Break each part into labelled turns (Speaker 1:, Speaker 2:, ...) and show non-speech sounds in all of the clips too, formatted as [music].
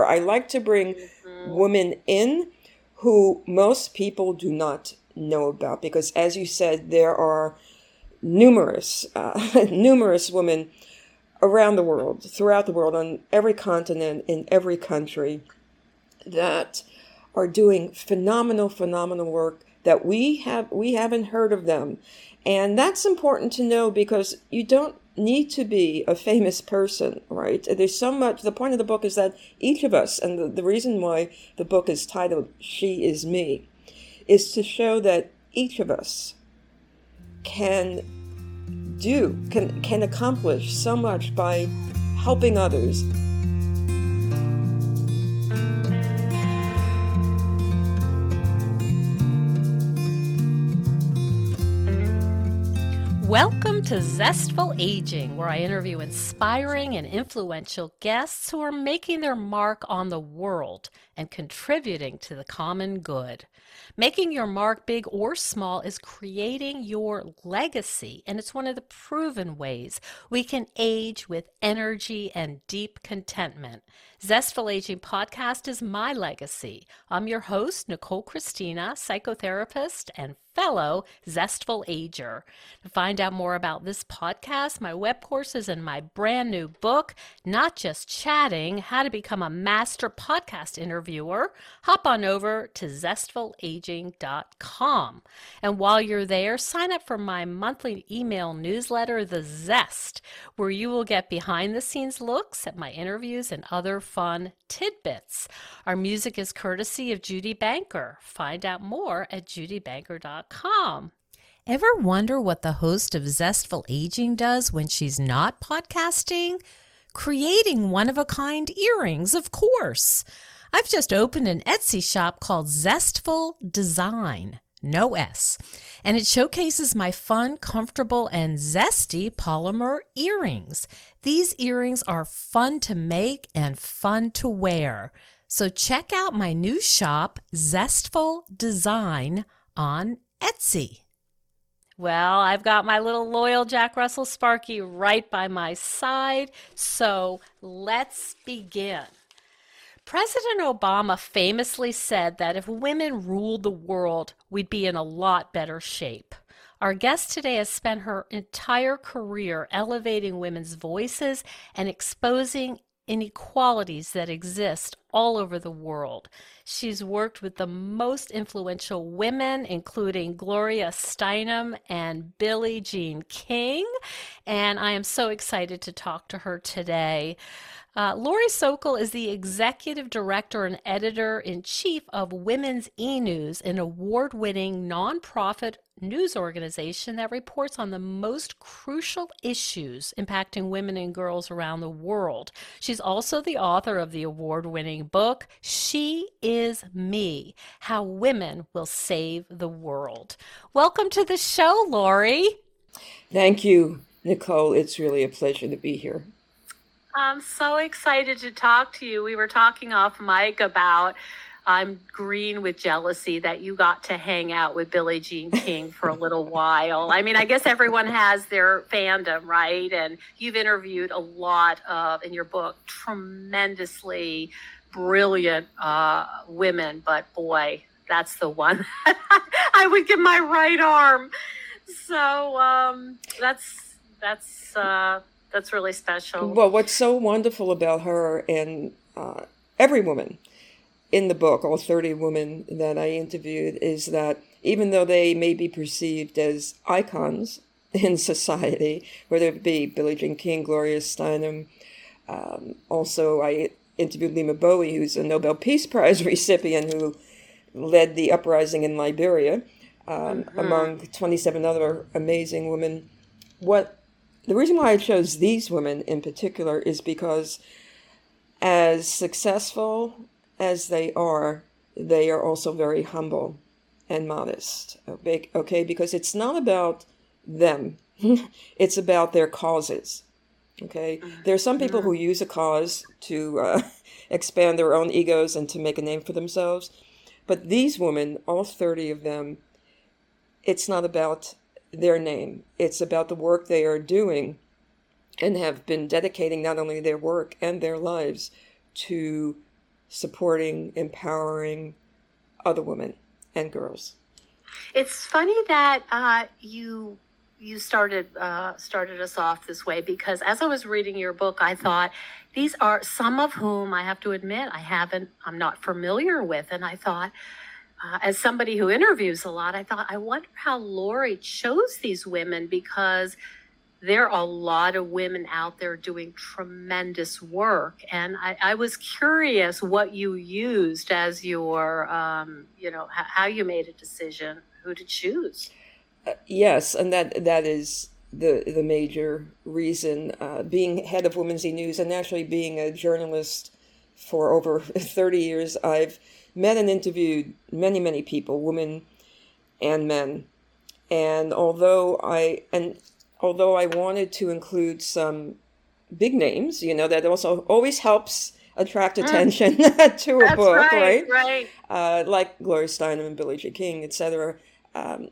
Speaker 1: I like to bring mm-hmm. women in who most people do not know about because, as you said, there are numerous, [laughs] uh, numerous women around the world, throughout the world, on every continent, in every country, that are doing phenomenal, phenomenal work that we have we haven't heard of them, and that's important to know because you don't need to be a famous person, right? There's so much. The point of the book is that each of us, and the, the reason why the book is titled "She Is Me," is to show that each of us can do can can accomplish so much by helping others
Speaker 2: Welcome to Zestful Aging, where I interview inspiring and influential guests who are making their mark on the world and contributing to the common good. Making your mark big or small is creating your legacy, and it's one of the proven ways we can age with energy and deep contentment. Zestful Aging podcast is my legacy. I'm your host, Nicole Christina, psychotherapist and fellow Zestful Ager. To find out more about this podcast, my web courses, and my brand new book, Not Just Chatting How to Become a Master Podcast Interviewer, hop on over to zestfulaging.com. And while you're there, sign up for my monthly email newsletter, The Zest, where you will get behind the scenes looks at my interviews and other fun tidbits. Our music is courtesy of Judy Banker. Find out more at judybanker.com. Ever wonder what the host of Zestful Aging does when she's not podcasting? Creating one of a kind earrings, of course. I've just opened an Etsy shop called Zestful Design no S. And it showcases my fun, comfortable, and zesty polymer earrings. These earrings are fun to make and fun to wear. So check out my new shop, Zestful Design, on Etsy. Well, I've got my little loyal Jack Russell Sparky right by my side. So let's begin. President Obama famously said that if women ruled the world, we'd be in a lot better shape. Our guest today has spent her entire career elevating women's voices and exposing inequalities that exist all over the world. She's worked with the most influential women, including Gloria Steinem and Billie Jean King, and I am so excited to talk to her today. Uh, Lori Sokol is the executive director and editor in chief of Women's E News, an award winning nonprofit news organization that reports on the most crucial issues impacting women and girls around the world. She's also the author of the award winning book, She Is Me How Women Will Save the World. Welcome to the show, Lori.
Speaker 1: Thank you, Nicole. It's really a pleasure to be here.
Speaker 2: I'm so excited to talk to you. We were talking off mic about I'm green with jealousy that you got to hang out with Billie Jean King for a little [laughs] while. I mean, I guess everyone has their fandom, right? And you've interviewed a lot of, in your book, tremendously brilliant uh, women, but boy, that's the one [laughs] I would give my right arm. So um, that's that's uh, that's really special.
Speaker 1: Well, what's so wonderful about her and uh, every woman in the book, all 30 women that I interviewed, is that even though they may be perceived as icons [laughs] in society, whether it be Billie Jean King, Gloria Steinem, um, also I interviewed Leymah Gbowee, who's a Nobel Peace Prize [laughs] recipient who led the uprising in Liberia, um, mm-hmm. among 27 other amazing women. What the reason why I chose these women in particular is because, as successful as they are, they are also very humble and modest. Okay, because it's not about them, [laughs] it's about their causes. Okay, there are some people who use a cause to uh, [laughs] expand their own egos and to make a name for themselves. But these women, all 30 of them, it's not about their name. It's about the work they are doing and have been dedicating not only their work and their lives to supporting, empowering other women and girls.
Speaker 2: It's funny that uh, you you started uh, started us off this way because as I was reading your book, I thought these are some of whom I have to admit I haven't I'm not familiar with, and I thought. Uh, as somebody who interviews a lot, I thought, I wonder how Lori chose these women because there are a lot of women out there doing tremendous work. And I, I was curious what you used as your, um, you know, h- how you made a decision, who to choose.
Speaker 1: Uh, yes, and that that is the the major reason. Uh, being head of Women's E News and actually being a journalist for over [laughs] 30 years, I've met and interviewed many, many people, women and men. And although I and although I wanted to include some big names, you know, that also always helps attract mm. attention mm. [laughs] to a
Speaker 2: That's
Speaker 1: book,
Speaker 2: right? Right. right.
Speaker 1: Uh, like Gloria Steinem and Billie Jean King, etc. Um,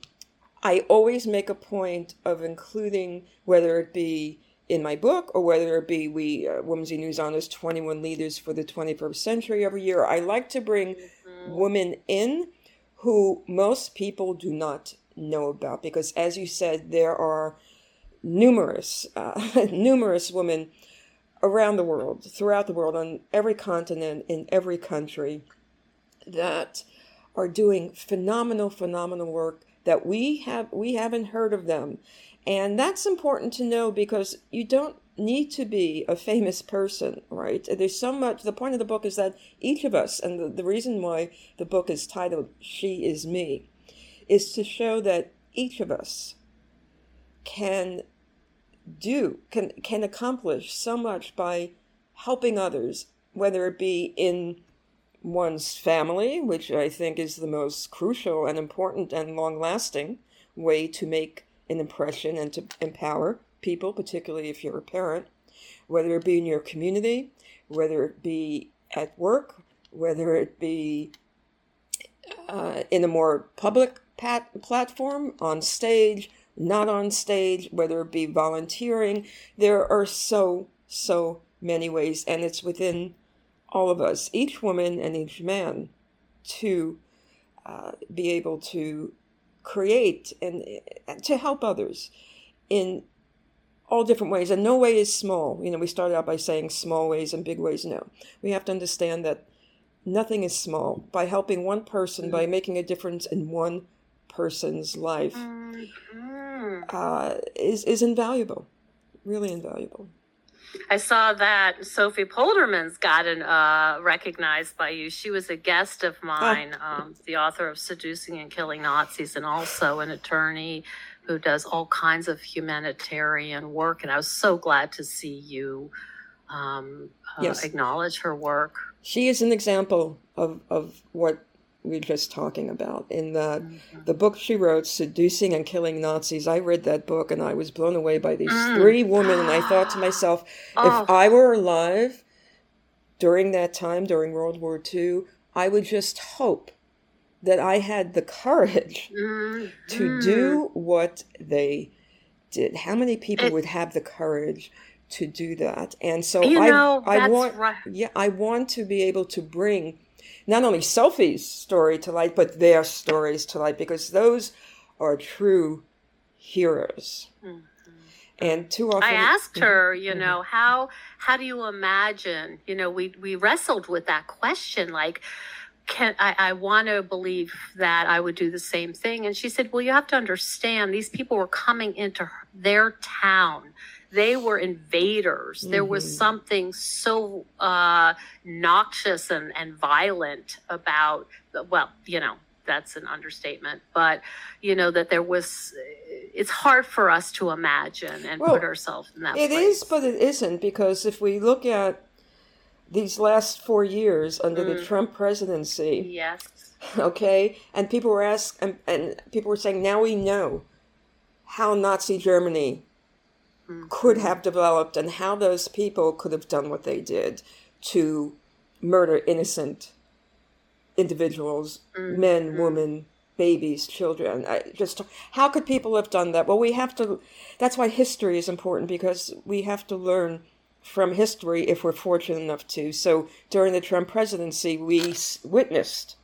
Speaker 1: I always make a point of including, whether it be in my book or whether it be we uh, Women's News honors 21 leaders for the 21st century every year. I like to bring mm-hmm. women in who most people do not know about because, as you said, there are numerous, uh, [laughs] numerous women around the world, throughout the world, on every continent, in every country, that are doing phenomenal, phenomenal work that we have we haven't heard of them. And that's important to know because you don't need to be a famous person, right? There's so much. The point of the book is that each of us, and the, the reason why the book is titled She Is Me, is to show that each of us can do can can accomplish so much by helping others whether it be in one's family which i think is the most crucial and important and long lasting way to make an impression and to empower people particularly if you're a parent whether it be in your community whether it be at work whether it be uh, in a more public pat- platform on stage not on stage, whether it be volunteering. There are so, so many ways, and it's within all of us, each woman and each man, to uh, be able to create and uh, to help others in all different ways. And no way is small. You know, we started out by saying small ways and big ways. No, we have to understand that nothing is small. By helping one person, by making a difference in one person's life, mm-hmm uh, is is invaluable, really invaluable.
Speaker 2: I saw that Sophie Poldermans gotten uh, recognized by you. She was a guest of mine, um, the author of Seducing and Killing Nazis, and also an attorney who does all kinds of humanitarian work. And I was so glad to see you um, uh, yes. acknowledge her work.
Speaker 1: She is an example of, of what we are just talking about in the mm-hmm. the book she wrote seducing and killing nazis i read that book and i was blown away by these mm. three women and i thought to [gasps] myself oh. if i were alive during that time during world war ii i would just hope that i had the courage mm. to do mm. what they did how many people it, would have the courage to do that and so
Speaker 2: you know,
Speaker 1: i,
Speaker 2: I
Speaker 1: want
Speaker 2: right.
Speaker 1: yeah i want to be able to bring not only Sophie's story to light, but their stories to light, because those are true heroes. Mm-hmm. And too often,
Speaker 2: I asked her, you mm-hmm. know, how how do you imagine? You know, we we wrestled with that question, like. Can, I, I want to believe that I would do the same thing. And she said, Well, you have to understand these people were coming into their town they were invaders. Mm-hmm. There was mm-hmm. something so uh, noxious and, and violent about, well, you know, that's an understatement, but you know, that there was, it's hard for us to imagine and well, put ourselves in that
Speaker 1: It
Speaker 2: place.
Speaker 1: is, but it isn't, because if we look at these last four years under mm. the Trump presidency.
Speaker 2: Yes.
Speaker 1: Okay. And people were asked, and, and people were saying, now we know how Nazi Germany could have developed and how those people could have done what they did to murder innocent individuals, mm-hmm. men, women, babies, children. I just how could people have done that? Well, we have to. That's why history is important because we have to learn from history if we're fortunate enough to. So during the Trump presidency, we witnessed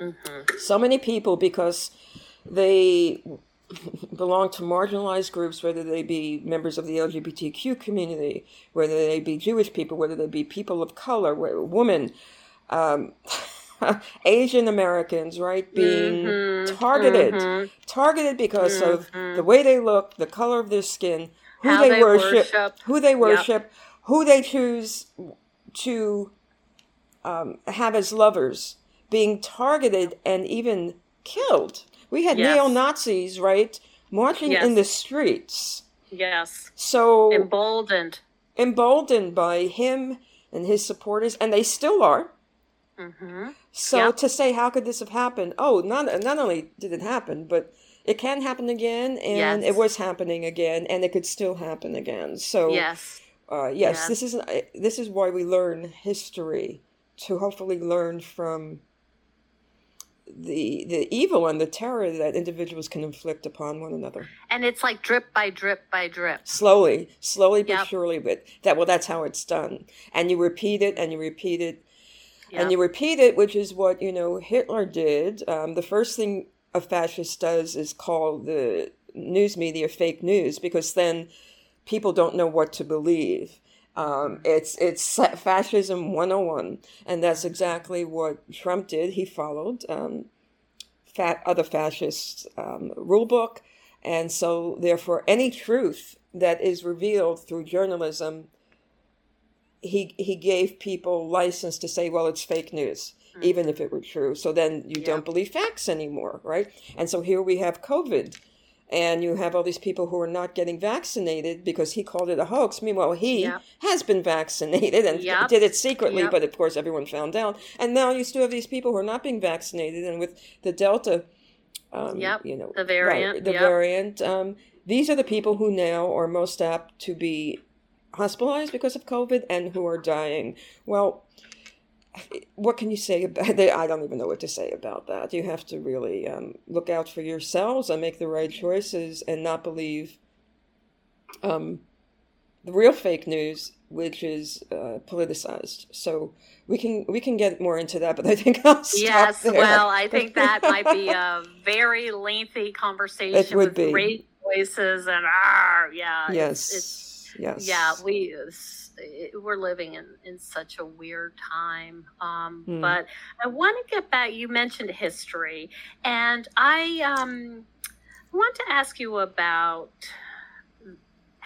Speaker 1: mm-hmm. so many people because they belong to marginalized groups, whether they be members of the LGBTQ community, whether they be Jewish people, whether they be people of color, women, um, [laughs] Asian Americans, right, being mm-hmm, targeted, mm-hmm. targeted because mm-hmm. of the way they look, the color of their skin, who they, they, worship, worship, who they worship, yep. who they choose to um, have as lovers, being targeted and even killed. We had yes. neo Nazis, right, marching yes. in the streets.
Speaker 2: Yes.
Speaker 1: So
Speaker 2: emboldened.
Speaker 1: Emboldened by him and his supporters, and they still are. Mm-hmm. So to say how could this have happened? Oh, not not only did it happen, but it can happen again, and yes. it was happening again, and it could still happen again. So
Speaker 2: yes,
Speaker 1: uh, yes, yes, this is this is why we learn history to hopefully learn from the the evil and the terror that individuals can inflict upon one another.
Speaker 2: And it's like drip by drip by drip.
Speaker 1: Slowly, slowly but yep. surely. But that well, that's how it's done. And you repeat it, and you repeat it, Yep. And you repeat it, which is what, you know, Hitler did. Um, the first thing a fascist does is call the news media fake news because then people don't know what to believe. Um, it's it's fascism 101, and that's exactly what Trump did. He followed um, fat, other fascists' um, rule book, and so therefore, any truth that is revealed through journalism he he gave people license to say, well, it's fake news, mm-hmm. even if it were true. So then you yeah. don't believe facts anymore, right? And so here we have COVID, and you have all these people who are not getting vaccinated because he called it a hoax. Meanwhile, he yep. has been vaccinated and yep. did it secretly, yep. but of course everyone found out. And now you still have these people who are not being vaccinated, and with the Delta, um,
Speaker 2: yep. you know, the variant,
Speaker 1: right, the variant. Um, these are the people who now are most apt to be hospitalized because of COVID and who are dying. Well, what can you say about that? I don't even know what to say about that. You have to really um, look out for yourselves and make the right choices and not believe um, the real fake news, which is uh, politicized. So we can we can get more into that, but I think I'll stop
Speaker 2: Yes,
Speaker 1: there.
Speaker 2: well, I think [laughs] that might be a very lengthy conversation it would with be. great voices and ah, yeah,
Speaker 1: yes. It's, it's Yes.
Speaker 2: Yeah, we we're living in in such a weird time. Um, mm. But I want to get back. You mentioned history, and I um, want to ask you about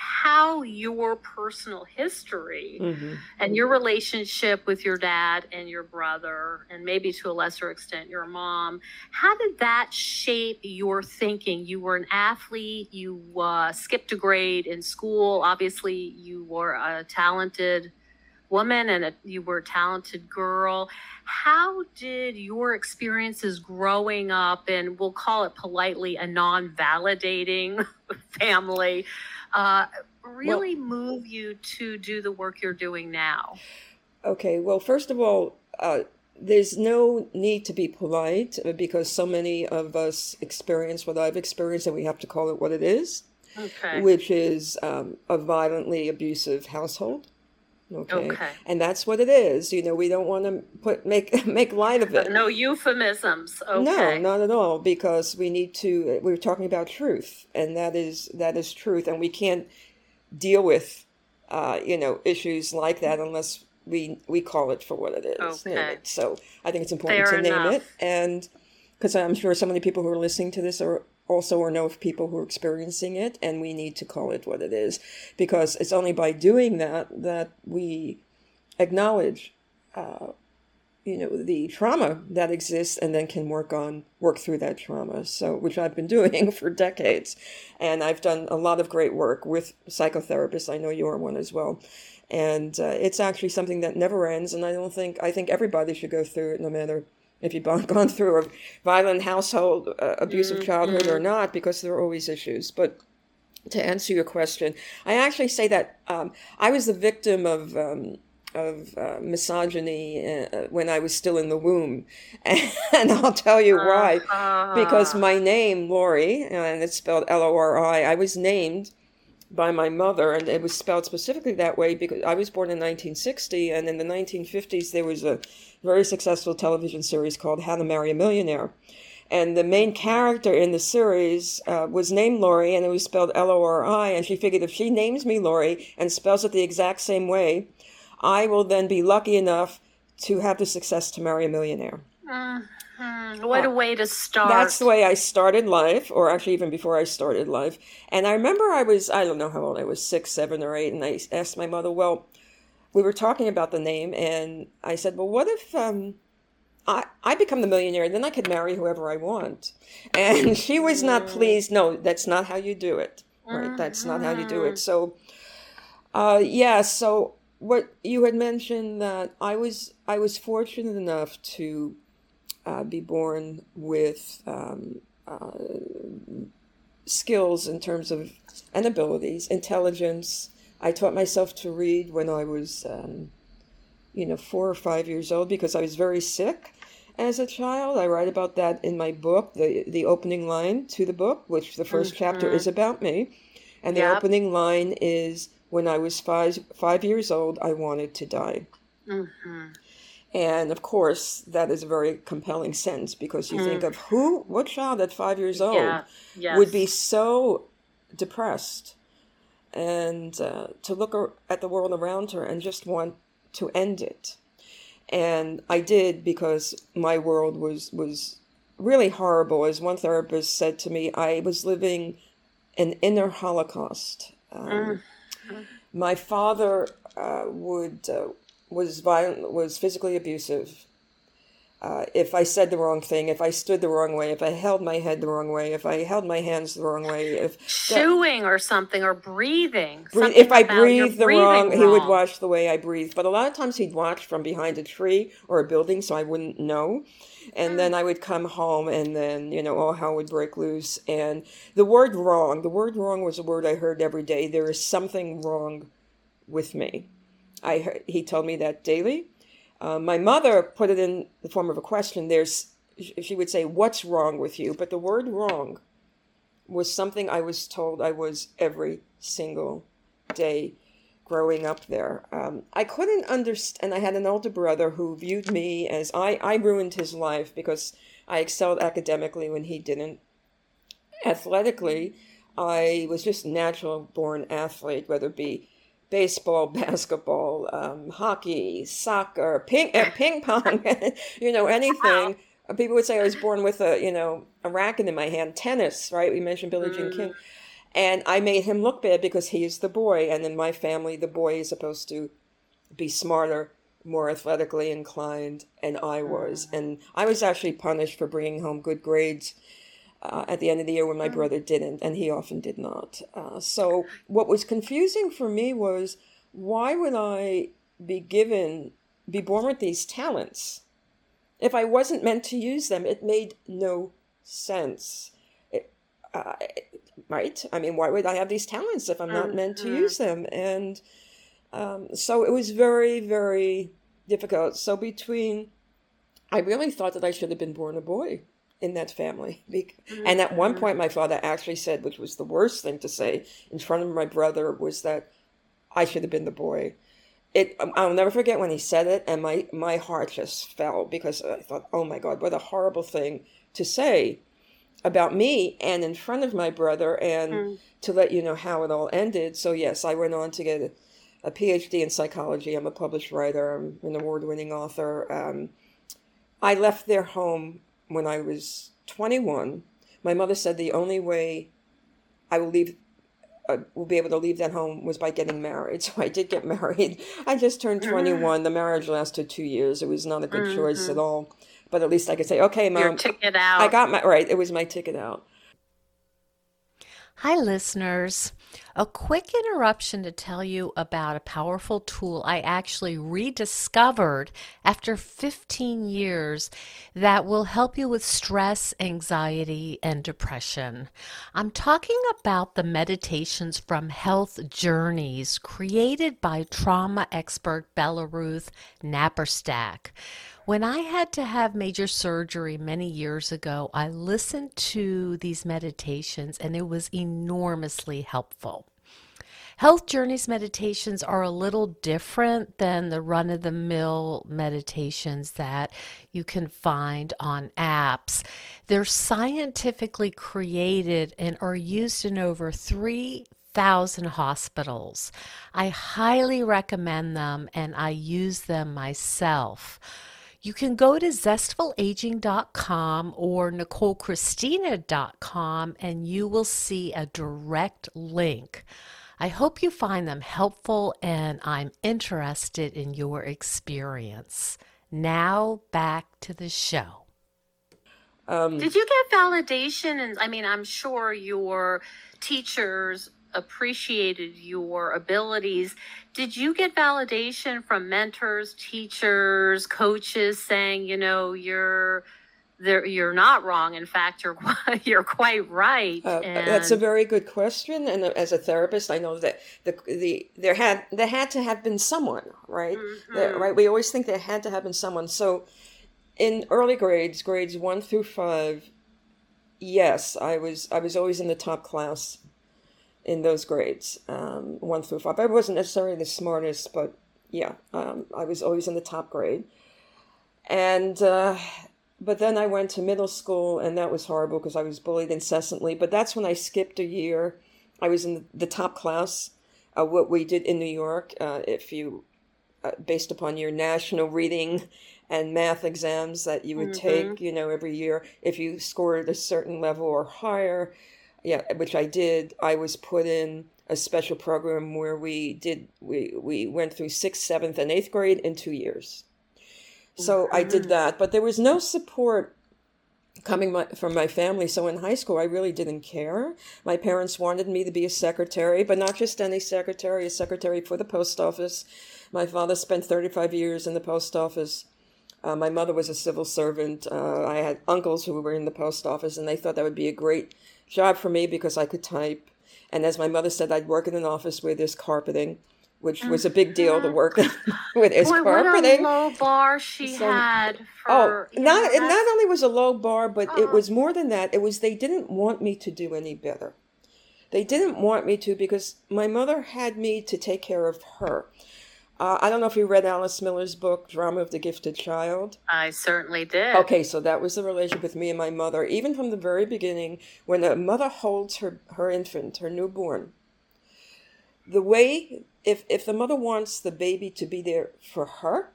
Speaker 2: how your personal history mm-hmm. and your relationship with your dad and your brother, and maybe to a lesser extent your mom, how did that shape your thinking? You were an athlete, you uh, skipped a grade in school. Obviously, you were a talented woman and a, you were a talented girl. How did your experiences growing up in, we'll call it politely, a non validating [laughs] family? Uh, really well, move you to do the work you're doing now?
Speaker 1: Okay, well, first of all, uh, there's no need to be polite uh, because so many of us experience what I've experienced, and we have to call it what it is, okay. which is um, a violently abusive household. Okay? okay. And that's what it is. You know, we don't want to put make [laughs] make light of it.
Speaker 2: No euphemisms. Okay.
Speaker 1: No, not at all. Because we need to. We are talking about truth, and that is that is truth, and we can't deal with, uh, you know, issues like that unless we we call it for what it is. Okay. So I think it's important Fair to enough. name it, and because I'm sure so many people who are listening to this are also or know of people who are experiencing it, and we need to call it what it is because it's only by doing that that we acknowledge, uh, you know, the trauma that exists, and then can work on work through that trauma. So, which I've been [laughs] doing for decades, and I've done a lot of great work with psychotherapists. I know you are one as well. And uh, it's actually something that never ends, and I don't think I think everybody should go through it, no matter if you've [laughs] gone through a violent household, uh, abusive mm-hmm. childhood or not, because there are always issues. But to answer your question, I actually say that um, I was the victim of. Um, of uh, misogyny uh, when I was still in the womb. [laughs] And, I'll tell you why. Uh-huh. Because my name, Lori, and it's spelled L O R I, I was named by my mother, and it was spelled specifically that way because I was born in 1960, and in the 1950s there was a very successful television series called How to Marry a Millionaire. And the main character in the series uh, was named Lori, and it was spelled L O R I. And she figured if she names me Lori and spells it the exact same way, I will then be lucky enough to have the success to marry a millionaire.
Speaker 2: Mm-hmm. What a way to start.
Speaker 1: That's the way I started life, or actually even before I started life. And I remember I was, I don't know how old I was, six, seven, or eight, and I asked my mother, well, we were talking about the name, and I said, well, what if um, I, I become the millionaire, and then I could marry whoever I want? [laughs] And she was not mm. pleased. No, that's not how you do it. Right? That's not how you do it. So, uh, yeah, so what you had mentioned that I was I was fortunate enough to uh, be born with um, uh, skills in terms of and abilities, intelligence. I taught myself to read when I was, um, you know, four or five years old because I was very sick as a child. I write about that in my book, the the opening line to the book, which the 1st mm-hmm. chapter is about me, and the yep. opening line is when I was five five years old, I wanted to die. Mm-hmm. And of course, that is a very compelling sentence because you mm. think of who, what child at five years old yeah. yes. would be so depressed and uh, to look at the world around her and just want to end it. And I did because my world was was really horrible. As one therapist said to me, I was living an inner Holocaust. Um, mm my father uh, would uh, was violent, was physically abusive. Uh, if I said the wrong thing, if I stood the wrong way, if I held my head the wrong way, if I held my hands the wrong way, if
Speaker 2: chewing or something or breathing,
Speaker 1: breathe, if I breathed the wrong, wrong, he would watch the way I breathed. But a lot of times he'd watch from behind a tree or a building, so I wouldn't know. And then I would come home, and then you know all hell would break loose. And the word wrong, the word wrong was a word I heard every day. There is something wrong with me. I heard, he told me that daily. Uh, my mother put it in the form of a question. There's, she would say, "What's wrong with you?" But the word "wrong" was something I was told I was every single day growing up there. Um, I couldn't understand. And I had an older brother who viewed me as I. I ruined his life because I excelled academically when he didn't. Athletically, I was just natural born athlete, whether it be baseball, [laughs] basketball, um, hockey, soccer, ping, uh, ping pong, [laughs] you know, anything. Wow. People would say I was born with a, you know, a racket in my hand. Tennis, right? We mentioned Billie Jean mm. King. And I made him look bad because he is the boy. And in my family, the boy is supposed to be smarter, more athletically inclined, and I was. Mm. And I was actually punished for bringing home good grades uh, at the end of the year when my mm. brother didn't, and he often did not. Uh, so, what was confusing for me was why would I be given, be born with these talents? If I wasn't meant to use them, it made no sense. It, uh, right? I mean, why would I have these talents if I'm not meant to mm-hmm. use them? And um, so it was very, very difficult. So, between, I really thought that I should have been born a boy in that family. And at one mm-hmm. point, my father actually said, which was the worst thing to say in front of my brother, was that I should have been the boy. It, um, I'll never forget when he said it, and my, my heart just fell because I thought, oh my God, what a horrible thing to say about me and in front of my brother, and mm. to let you know how it all ended. So, yes, I went on to get a, a PhD in psychology. I'm a published writer, I'm an award winning author. Um, I left their home when I was 21, my mother said the only way I will leave uh, will be able to leave that home was by getting married. [laughs] So I did get married. I just turned mm-hmm. 21. The marriage lasted two years. It was not a good mm-hmm. choice at all. But at least I could say, okay, mom,
Speaker 2: Your ticket out.
Speaker 1: I got my right. It was my ticket out.
Speaker 2: Hi, listeners. A quick interruption to tell you about a powerful tool I actually rediscovered after 15 years that will help you with stress, anxiety, and depression. I'm talking about the meditations from Health Journeys created by trauma expert Belleruth Naparstek. When I had to have major surgery many years ago, I listened to these meditations and it was enormously helpful.
Speaker 3: Health Journeys meditations are a little different than the run of the mill meditations that you can find on apps. They're scientifically created and are used in over 3,000 hospitals. I highly recommend them and I use them myself. You can go to zestfulaging.com or nicolechristina.com and you will see a direct link. I hope you find them helpful and I'm interested in your experience. Now back to the show.
Speaker 2: Um, Did you get validation? And I mean, I'm sure your teachers appreciated your abilities. Did you get validation from mentors, teachers, coaches saying, you know, you're there, you're not wrong. In fact, you're [laughs] you're quite right. Uh,
Speaker 1: and... That's a very good question. And uh, as a therapist, I know that the the there had there had to have been someone, right? Mm-hmm. There, right. We always think there had to have been someone. So, in early grades, grades one through five, yes, I was I was always in the top class in those grades, um, one through five. I wasn't necessarily the smartest, but yeah, um, I was always in the top grade. And uh, but then I went to middle school, and that was horrible because I was bullied incessantly. But that's when I skipped a year. I was in the top class. Uh, what we did in New York, uh, if you, uh, based upon your national reading and math exams that you would mm-hmm. take, you know, every year, if you scored a certain level or higher, yeah, which I did, I was put in a special program where we did we we went through sixth, seventh, and eighth grade in two years. So I did that, but there was no support coming my, from my family. So in high school, I really didn't care. My parents wanted me to be a secretary, but not just any secretary, a secretary for the post office. My father spent 35 years in the post office. Uh, my mother was a civil servant. Uh, I had uncles who were in the post office, and they thought that would be a great job for me because I could type. And as my mother said, I'd work in an office where there's carpeting which was a big deal to work [laughs] [laughs] with his
Speaker 2: Boy. What a low bar she so, had.
Speaker 1: For, oh, not know, not only was a low bar, but oh. it was more than that. It was they didn't want me to do any better. They didn't want me to because my mother had me to take care of her. Uh, I don't know if you read Alice Miller's book, Drama of the Gifted Child.
Speaker 2: I certainly did.
Speaker 1: Okay, so that was the relationship with me and my mother, even from the very beginning, when a mother holds her, her infant, her newborn. The way if if the mother wants the baby to be there for her,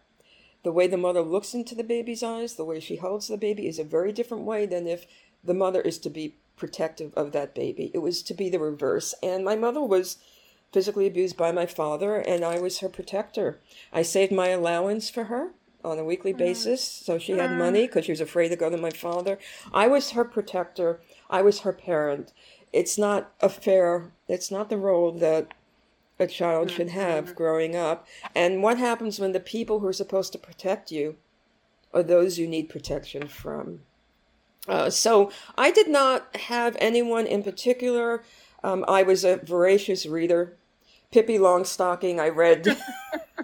Speaker 1: the way the mother looks into the baby's eyes, the way she holds the baby is a very different way than if the mother is to be protective of that baby. It was to be the reverse. And my mother was physically abused by my father, and I was her protector. I saved my allowance for her on a weekly mm. basis, so she had money because she was afraid to go to my father. I was her protector. I was her parent. It's not a fair. It's not the role that a child should have mm-hmm. growing up. And what happens when the people who are supposed to protect you are those you need protection from? Uh, so I did not have anyone in particular. Um, I was a voracious reader. Pippi Longstocking, I read [laughs]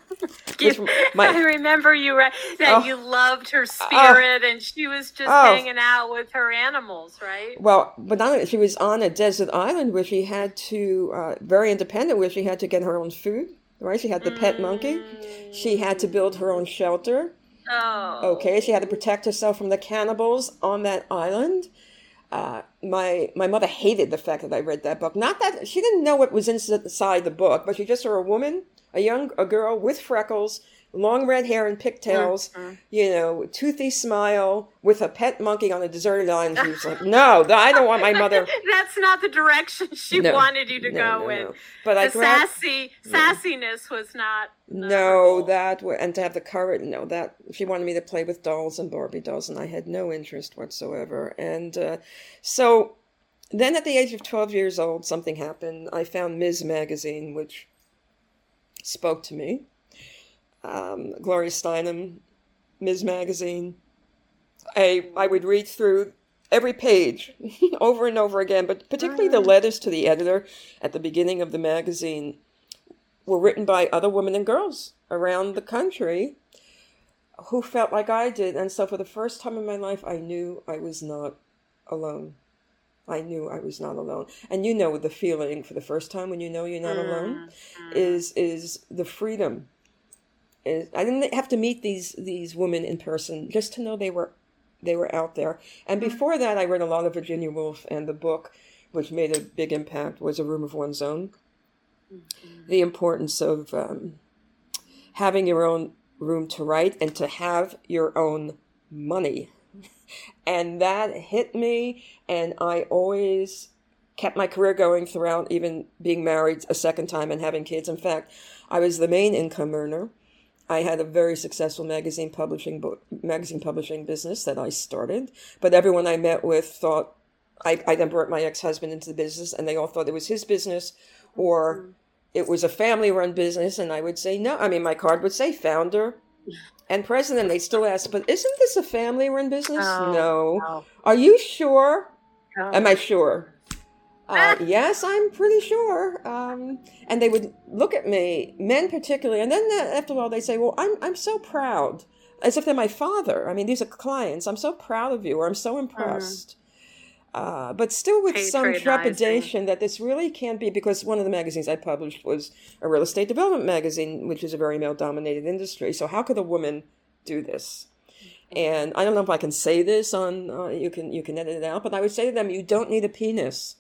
Speaker 2: you, [laughs] my, I remember you that oh, you loved her oh. spirit, and she was just oh, hanging out with her animals, right?
Speaker 1: Well, but not she was on a desert island where she had to uh, very independent, where she had to get her own food. Right, she had the mm. pet monkey. She had to build her own shelter.
Speaker 2: Oh.
Speaker 1: Okay, she had to protect herself from the cannibals on that island. Uh, my my mother hated the fact that I read that book. Not that she didn't know what was inside the book, but she just saw a woman a young a girl with freckles, long red hair and pigtails, mm-hmm. you know, toothy smile with a pet monkey on a deserted island. She was like, "No, I don't want my mother." [laughs]
Speaker 2: That's not the direction she no, wanted you to no, go no, in. But the I sassy sassiness was not.
Speaker 1: No, that and to have the courage. No, that she wanted me to play with dolls and Barbie dolls, and I had no interest whatsoever. And uh, so. Then, at the age of 12 years old, something happened. I found Ms. Magazine, which spoke to me. Um, Gloria Steinem, Ms. Magazine. I, I would read through every page [laughs] over and over again, but particularly the letters to the editor at the beginning of the magazine were written by other women and girls around the country who felt like I did. And so for the first time in my life, I knew I was not alone. I knew I was not alone. And you know the feeling for the first time when you know you're not mm-hmm. alone is is the freedom. Is I didn't have to meet these these women in person just to know they were they were out there. And mm-hmm. before that, I read a lot of Virginia Woolf, and the book, which made a big impact, was A Room of One's Own. Mm-hmm. The importance of um, having your own room to write and to have your own money. [laughs] and that hit me, and I always kept my career going throughout even being married a second time and having kids. In fact, I was the main income earner. I had a very successful magazine publishing book, magazine publishing business that I started, but everyone I met with thought I, I then brought my ex-husband into the business and they all thought it was his business or mm-hmm. it was a family run business and I would say no. I mean my card would say founder and president. They still ask, but isn't this a family run business? Oh, no. no. Are you sure? Oh. Am I sure? Uh, yes, I'm pretty sure. Um, and they would look at me, men particularly, and then after a while they say, "Well, I'm I'm so proud," as if they're my father. I mean, these are clients. I'm so proud of you, or I'm so impressed. Uh, but still, with some trepidation that this really can't be because one of the magazines I published was a real estate development magazine, which is a very male-dominated industry. So how could a woman do this? And I don't know if I can say this on. Uh, you can you can edit it out, but I would say to them, you don't need a penis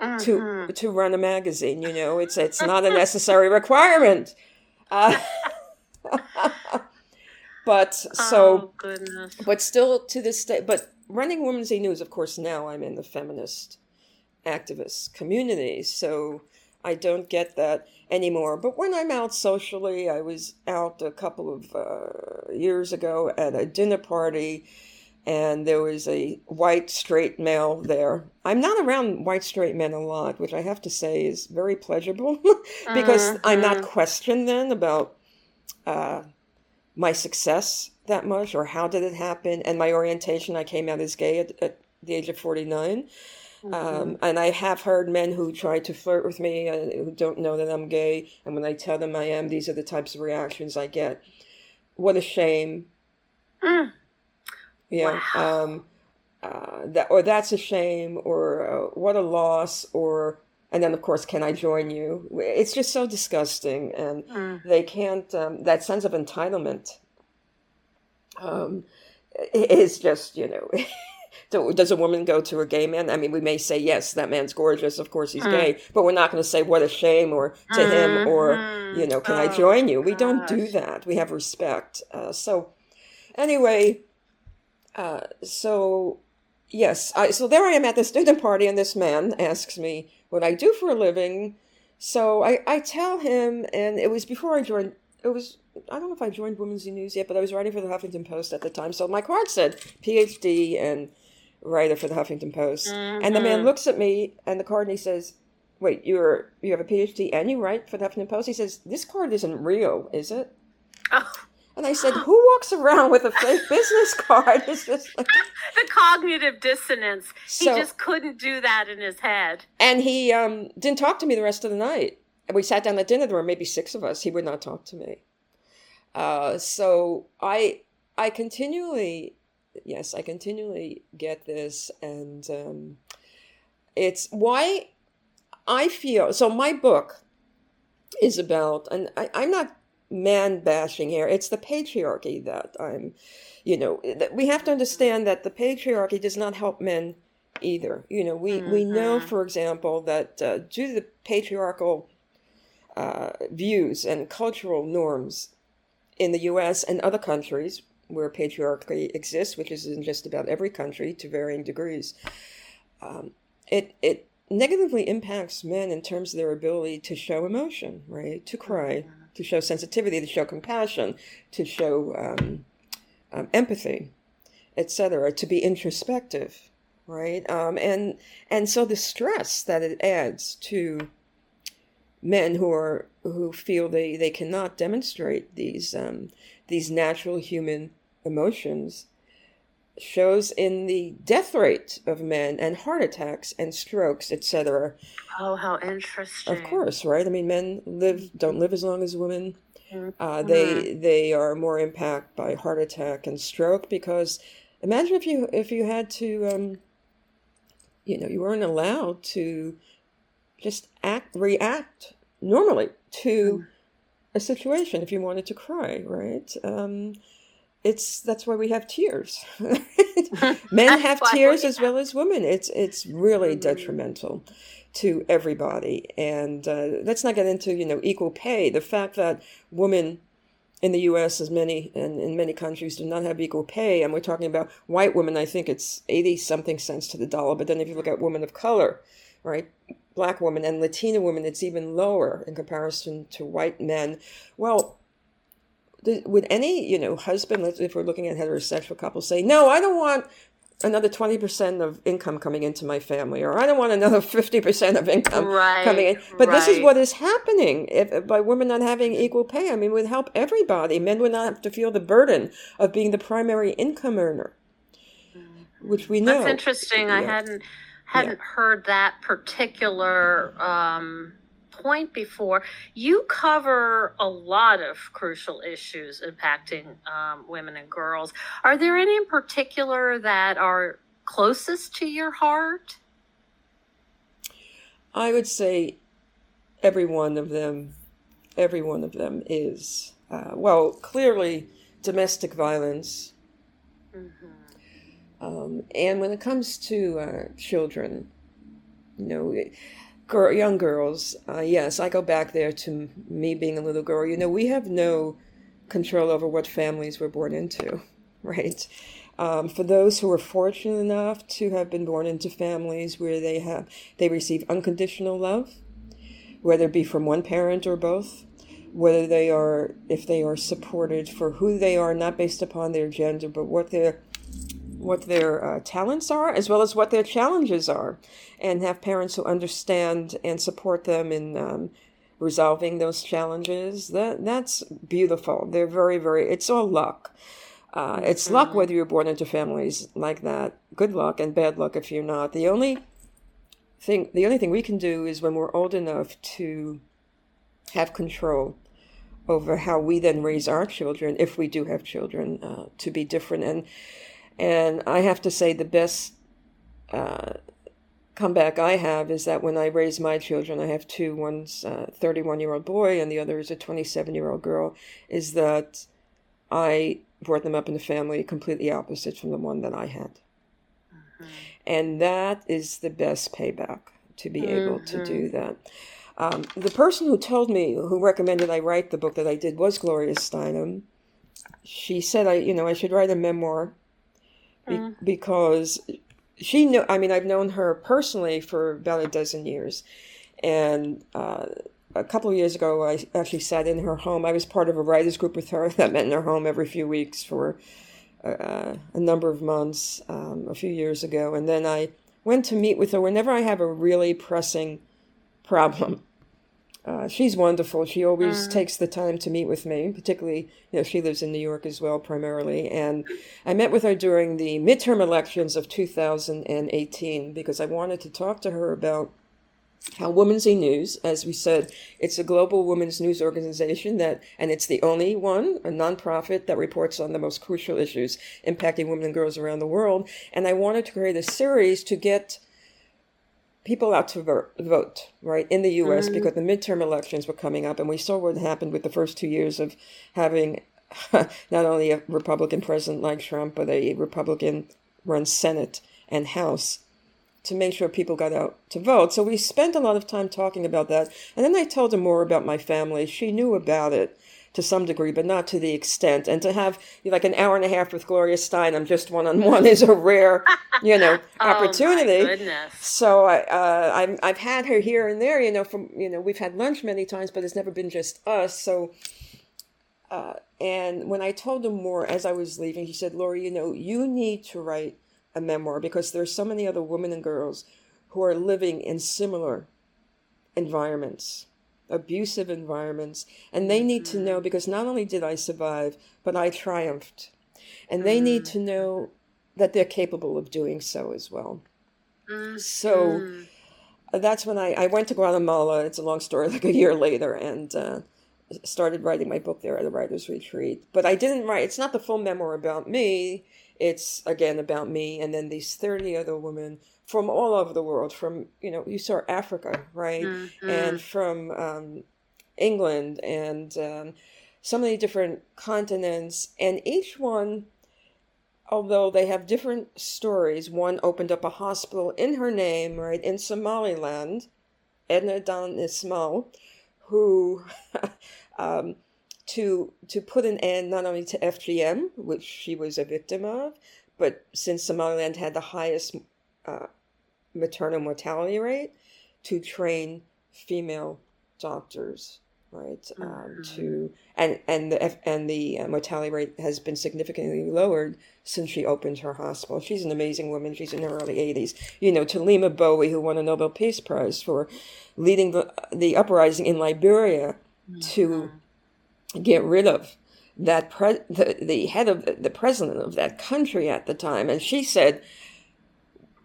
Speaker 1: to mm-hmm. to run a magazine. You know, it's it's not a necessary requirement. Uh, [laughs] but so, oh, but still to this day, but running Women's E News, of course, now I'm in the feminist activist community, so I don't get that anymore. But when I'm out socially, I was out a couple of uh, years ago at a dinner party and there was a white straight male there. I'm not around white straight men a lot, which I have to say is very pleasurable [laughs] because uh-huh. I'm not questioned then about uh, my success that much or how did it happen and my orientation. I came out as gay at, at the age of 49. Mm-hmm. Um, and I have heard men who try to flirt with me uh, who don't know that I'm gay. And when I tell them I am, these are the types of reactions I get. What a shame. Mm yeah wow. um, uh, that or that's a shame or uh, what a loss or and then of course can i join you it's just so disgusting and mm. they can't um, that sense of entitlement um, is just you know [laughs] does a woman go to a gay man i mean we may say yes that man's gorgeous of course he's mm. gay but we're not going to say what a shame or to mm-hmm. him or you know can oh, i join you we gosh. don't do that we have respect uh, so anyway uh, so, yes, I, so there I am at the student party, and this man asks me what I do for a living. So I, I tell him, and it was before I joined, it was, I don't know if I joined Women's News yet, but I was writing for the Huffington Post at the time. So my card said PhD and writer for the Huffington Post. Mm-hmm. And the man mm-hmm. looks at me and the card and he says, Wait, you're you have a PhD and you write for the Huffington Post? He says, This card isn't real, is it? Oh. And I said, "Who walks around with a fake [laughs] business card?" It's just like [laughs]
Speaker 4: the cognitive dissonance. So, he just couldn't do that in his head.
Speaker 1: And he um, didn't talk to me the rest of the night. And we sat down at dinner. There were maybe six of us. He would not talk to me. Uh, so I I continually, yes, I continually get this, and um, it's why I feel so. My book is about, and I, I'm not man bashing here. It's the patriarchy that I'm, you know, we have to understand that the patriarchy does not help men either. You know, we, mm-hmm. we know, mm-hmm. for example, that uh, due to the patriarchal uh, views and cultural norms in the US and other countries where patriarchy exists, which is in just about every country to varying degrees, um, it, it negatively impacts men in terms of their ability to show emotion, right? To cry. Mm-hmm to show sensitivity, to show compassion, to show um, um, empathy, etc., to be introspective, right? Um, and and so the stress that it adds to men who are who feel they, they cannot demonstrate these um, these natural human emotions shows in the death rate of men and heart attacks and strokes, etc.
Speaker 4: Oh, how interesting!
Speaker 1: Of course, right? I mean, men live don't live as long as women. Mm-hmm. Uh, they they are more impacted by heart attack and stroke because imagine if you if you had to um, you know, you weren't allowed to just act, react normally to mm. a situation if you wanted to cry, right? Um, it's that's why we have tears. [laughs] [laughs] Men have tears as well as women. It's it's really mm. detrimental to everybody. And uh, let's not get into you know equal pay. The fact that women in the U.S. as many and in many countries do not have equal pay, and we're talking about white women. I think it's eighty something cents to the dollar. But then if you look at women of color, right, black women and Latina women, it's even lower in comparison to white men. Well, would any you know husband, if we're looking at heterosexual couples, say, "No, I don't want another 20% of income coming into my family or i don't want another [laughs] 50% of income right, coming in but right. this is what is happening if, by women not having equal pay i mean it would help everybody men would not have to feel the burden of being the primary income earner which we know
Speaker 4: that's interesting yeah. i hadn't hadn't yeah. heard that particular um, point before. You cover a lot of crucial issues impacting um, women and girls. Are there any in particular that are closest to your heart?
Speaker 1: I would say every one of them, every one of them is. Uh, well, clearly, domestic violence. Mm-hmm. Um, and when it comes to uh, children, you know, girl, young girls, uh, yes, I go back there to me being a little girl. You know, we have no control over what families we're born into, [laughs] right? Um, for those who are fortunate enough to have been born into families where they have they receive unconditional love, whether it be from one parent or both, whether they are if they are supported for who they are, not based upon their gender, but what their what their uh, talents are as well as what their challenges are, and have parents who understand and support them in um, resolving those challenges. That that's beautiful. They're very very. It's all luck. Uh, it's mm-hmm. luck whether you're born into families like that. Good luck and bad luck if you're not. The only thing the only thing we can do is when we're old enough to have control over how we then raise our children, if we do have children, uh, to be different. And and I have to say, the best uh, comeback I have is that when I raise my children, I have two. One's a 31 year old boy, and the other is a 27 year old girl. Is that I brought them up in a family completely opposite from the one that I had. Mm-hmm. And that is the best payback to be mm-hmm. able to do mm-hmm. that. Um, the person who told me, who recommended I write the book that I did, was Gloria Steinem. She said I, you know, I should write a memoir be- mm. because she knew. I mean, I've known her personally for about a dozen years, and uh, a couple of years ago, I actually sat in her home. I was part of a writers group with her [laughs] that met in her home every few weeks for uh, a number of months um, a few years ago, and then I went to meet with her whenever I have a really pressing problem uh, she's wonderful. She always mm. takes the time to meet with me, particularly, you know, she lives in New York as well, primarily. And I met with her during the midterm elections of 2018 because I wanted to talk to her about how Women's E News, as we said, it's a global women's news organization that, and it's the only one, a nonprofit that reports on the most crucial issues impacting women and girls around the world. And I wanted to create a series to get people out to vote, right, in the U.S. Mm-hmm. because the midterm elections were coming up, and we saw what happened with the first two years of having [laughs] not only a Republican president like Trump, but a Republican run Senate and House to make sure people got out to vote. So we spent a lot of time talking about that. And then I told her more about my family. She knew about it to some degree, but not to the extent. And to have like an hour and a half with Gloria Steinem just one on one is a rare, you know, [laughs] oh, opportunity. So I, uh, I've, I've had her here and there, you know, from, you know, we've had lunch many times, but it's never been just us. So, uh, and when I told him more as I was leaving, he said, Lori, you know, you need to write a memoir because there's so many other women and girls who are living in similar environments abusive environments. And they need to know mm-hmm. because not only did I survive, but I triumphed. And they need to know that they're capable of doing so as well. So mm-hmm. that's when I, I went to Guatemala. It's a long story, [laughs] like a year later, and uh, started writing my book there at a writer's retreat. But I didn't write, it's not the full memoir about me. it's again about me and then these 30 other women from all over the world from you know you saw africa right? Mm-hmm. and from um, england and um, so many different continents. And each one although they have different stories one opened up a hospital in her name right in somaliland. Edna Adan Ismail who [laughs] um, to to put an end not only to FGM, which she was a victim of, but since Somaliland had the highest uh, maternal mortality rate, to train female doctors, right? Um, mm-hmm. To and and the and the uh, mortality rate has been significantly lowered since she opened her hospital. She's an amazing woman. She's in her early 80s. You know, Leymah Gbowee, who won a Nobel Peace Prize for leading the the uprising in Liberia mm-hmm. to get rid of that pre- the, the head of the, the president of that country at the time and she said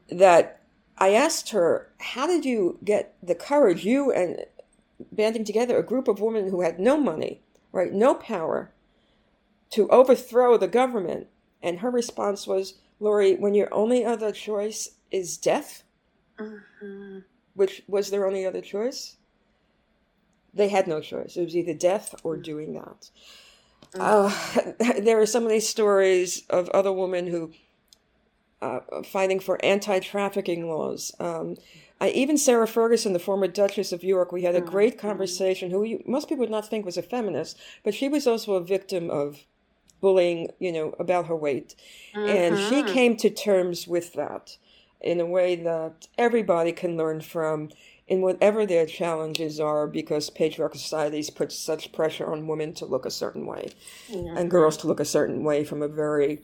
Speaker 1: that i asked her how did you get the courage you and banding together a group of women who had no money right no power to overthrow the government and her response was lori when your only other choice is death mm-hmm. which was their only other choice they had no choice. It was either death or doing that. Uh, [laughs] there are some of these stories of other women who uh, fighting for anti-trafficking laws. Um, I, even Sarah Ferguson, the former Duchess of York, we had a great mm-hmm. conversation. Who you, most people would not think was a feminist, but she was also a victim of bullying. You know about her weight, mm-hmm. and she mm-hmm. came to terms with that in a way that everybody can learn from in whatever their challenges are because patriarchal societies put such pressure on women to look a certain way mm-hmm. and girls to look a certain way from a very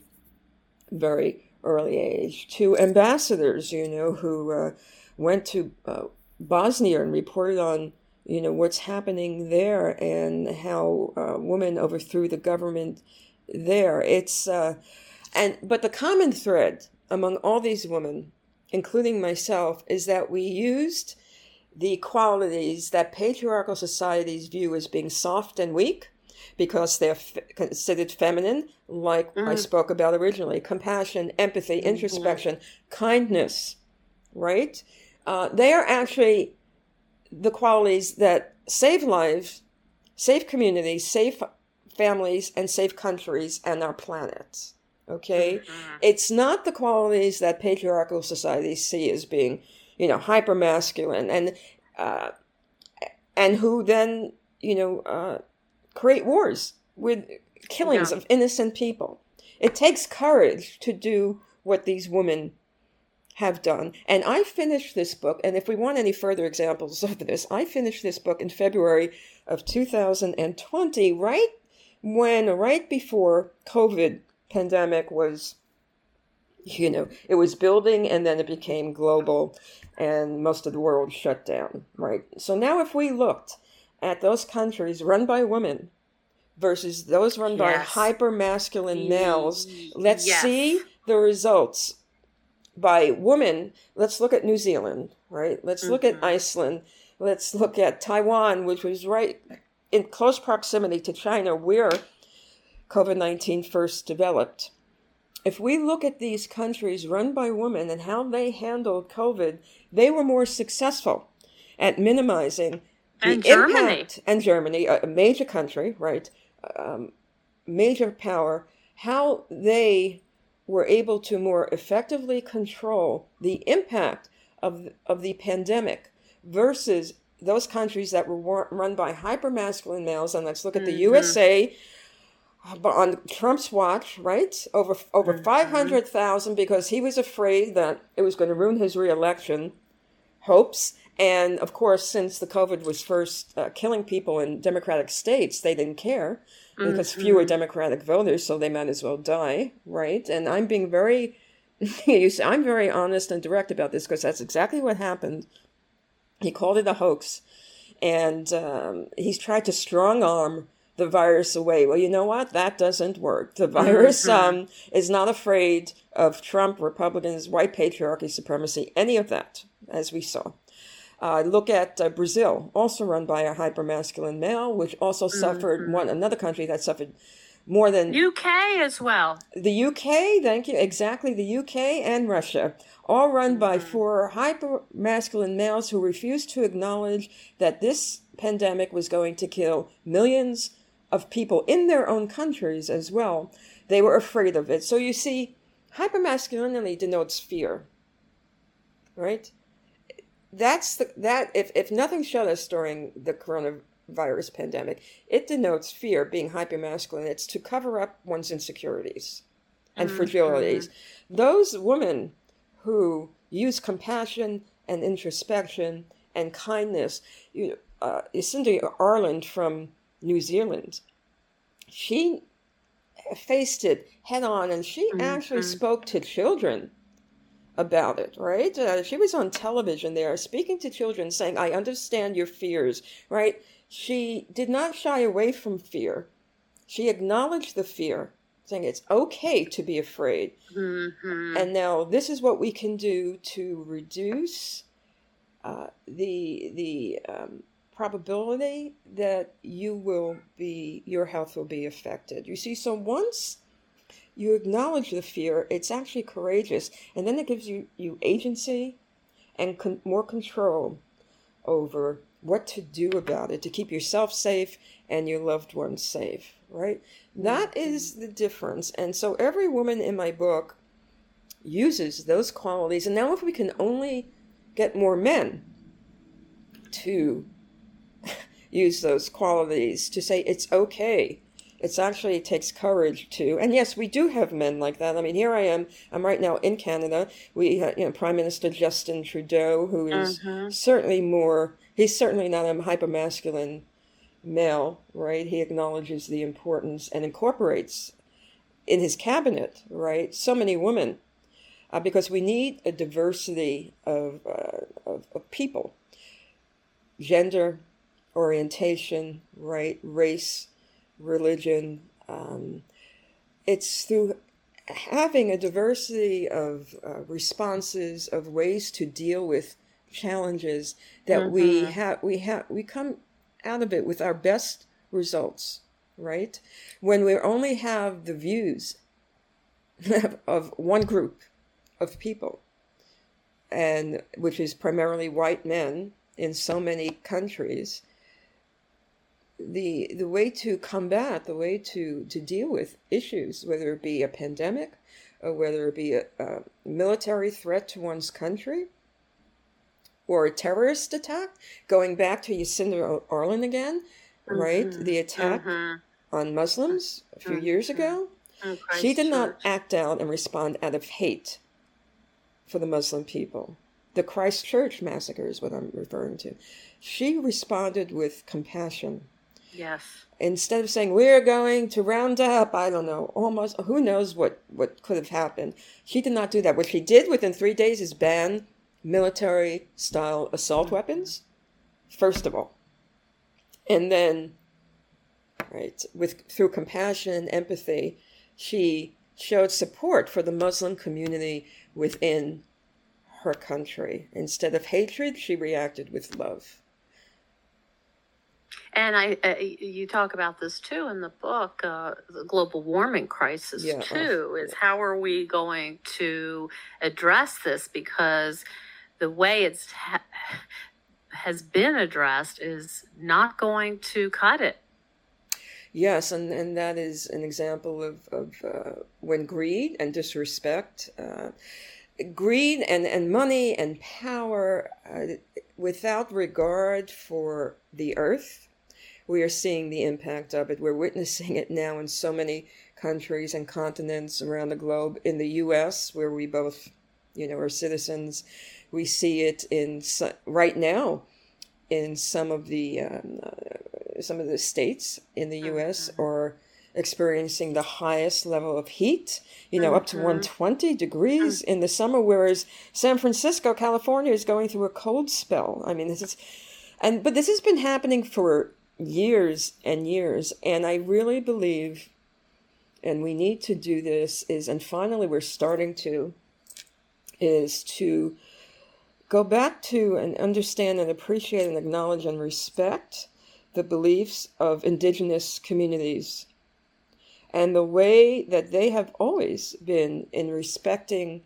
Speaker 1: very early age to ambassadors you know who uh, went to uh, bosnia and reported on you know what's happening there and how uh, women overthrew the government there. It's uh, and but the common thread among all these women including myself is that we used the qualities that patriarchal societies view as being soft and weak because they're f- considered feminine, like mm-hmm. I spoke about originally compassion, empathy, mm-hmm. introspection, mm-hmm. kindness, right? Uh, they are actually the qualities that save lives, save communities, save families, and save countries and our planet. Okay? Mm-hmm. It's not the qualities that patriarchal societies see as being you know, hyper masculine, and uh, and who then you know uh, create wars with killings yeah. of innocent people. It takes courage to do what these women have done. And I finished this book, and if we want any further examples of this, I finished this book in February of 2020, right when, right before COVID pandemic was, you know, it was building and then it became global and most of the world shut down, right? So now, if we looked at those countries run by women versus those run yes. by hyper masculine males, let's yes. see the results by women. Let's look at New Zealand, right? Let's mm-hmm. look at mm-hmm. Iceland. Let's look at Taiwan, which was right in close proximity to China, where COVID 19 first developed. If we look at these countries run by women and how they handled COVID, they were more successful at minimizing the and Germany. impact. And Germany, a major country, right, um, major power, how they were able to more effectively control the impact of, of the pandemic versus those countries that were run by hypermasculine males. And let's look at the mm-hmm. USA but on Trump's watch, right? Over over mm-hmm. five hundred thousand because he was afraid that it was going to ruin his reelection hopes. And of course, since the COVID was first uh, killing people in Democratic states, they didn't care mm-hmm. because fewer Democratic voters, so they might as well die, right? And I'm being very, [laughs] I'm very honest and direct about this because that's exactly what happened. He called it a hoax, and um, he's tried to strong arm the virus away. Well, you know what? That doesn't work. The virus mm-hmm. um, is not afraid of Trump, Republicans, white patriarchy, supremacy, any of that, as we saw. Uh, look at uh, Brazil, also run by a hypermasculine male, which also mm-hmm. suffered one another country that suffered more than
Speaker 4: UK as well.
Speaker 1: The UK, thank you, exactly. The UK and Russia, all run by mm-hmm. four hyper masculine males who refused to acknowledge that this pandemic was going to kill millions of people in their own countries as well. They were afraid of it. So you see, hypermasculinity denotes fear, right? That's the, that if, if nothing showed us during the coronavirus pandemic, it denotes fear being hypermasculine. It's to cover up one's insecurities and mm-hmm. fragilities. Those women who use compassion and introspection and kindness, you, uh, Jacinda Ardern from New Zealand, she faced it head on and she mm-hmm. actually spoke to children about it, right? Uh, she was on television there speaking to children saying, I understand your fears, right? She did not shy away from fear. She acknowledged the fear, saying it's okay to be afraid. Mm-hmm. And now this is what we can do to reduce uh, the the um, probability that you will be your health will be affected. You see, so once you acknowledge the fear, it's actually courageous, and then it gives you you agency and con- more control over what to do about it to keep yourself safe and your loved ones safe. Right? Mm-hmm. That is the difference. And so every woman in my book uses those qualities. And now, if we can only get more men to [laughs] use those qualities to say it's okay. It's actually it takes courage to, and yes, we do have men like that. I mean, here I am. I'm right now in Canada. We, have, you know, Prime Minister Justin Trudeau, who is uh-huh. certainly more. He's certainly not a hyper masculine male, right? He acknowledges the importance and incorporates in his cabinet, right? So many women, uh, because we need a diversity of, uh, of, of people, gender, orientation, right, race, religion. Um, it's through having a diversity of uh, responses, of ways to deal with challenges that mm-hmm. we have. We have we come out of it with our best results, right? When we only have the views [laughs] of one group of people, and which is primarily white men in so many countries the the way to combat, the way to to deal with issues, whether it be a pandemic, or whether it be a, a military threat to one's country, or a terrorist attack. Going back to Jacinda Ardern again, mm-hmm. right? The attack mm-hmm. on Muslims a few mm-hmm. years ago. She did not act out and respond out of hate for the Muslim people. The Christchurch massacre is what I'm referring to. She responded with compassion
Speaker 4: Yes.
Speaker 1: Instead of saying we're going to round up, I don't know, almost who knows what what could have happened. She did not do that. What she did within three days is ban military style assault mm-hmm. weapons. First of all, and then, right, with through compassion, empathy, she showed support for the Muslim community within her country. Instead of hatred, she reacted with love.
Speaker 4: And I, uh, you talk about this too in the book, uh, the global warming crisis yeah. too. Is how are we going to address this? Because the way it's ha- has been addressed is not going to cut it.
Speaker 1: Yes, and, and that is an example of, of uh, when greed and disrespect, uh, greed and, and money and power, uh, without regard for the earth, we are seeing the impact of it. We're witnessing it now in so many countries and continents around the globe. In the U.S., where we both, you know, are citizens, we see it in right now in some of the um, uh, some of the states in the U.S. Mm-hmm. are experiencing the highest level of heat, you know, mm-hmm. up to mm-hmm. 120 degrees mm-hmm. in the summer, whereas San Francisco, California is going through a cold spell. I mean, this is, and, but this has been happening for years and years. And I really believe, and we need to do this, is, and finally we're starting to, is to go back to and understand and appreciate and acknowledge and respect the beliefs of indigenous communities and the way that they have always been in respecting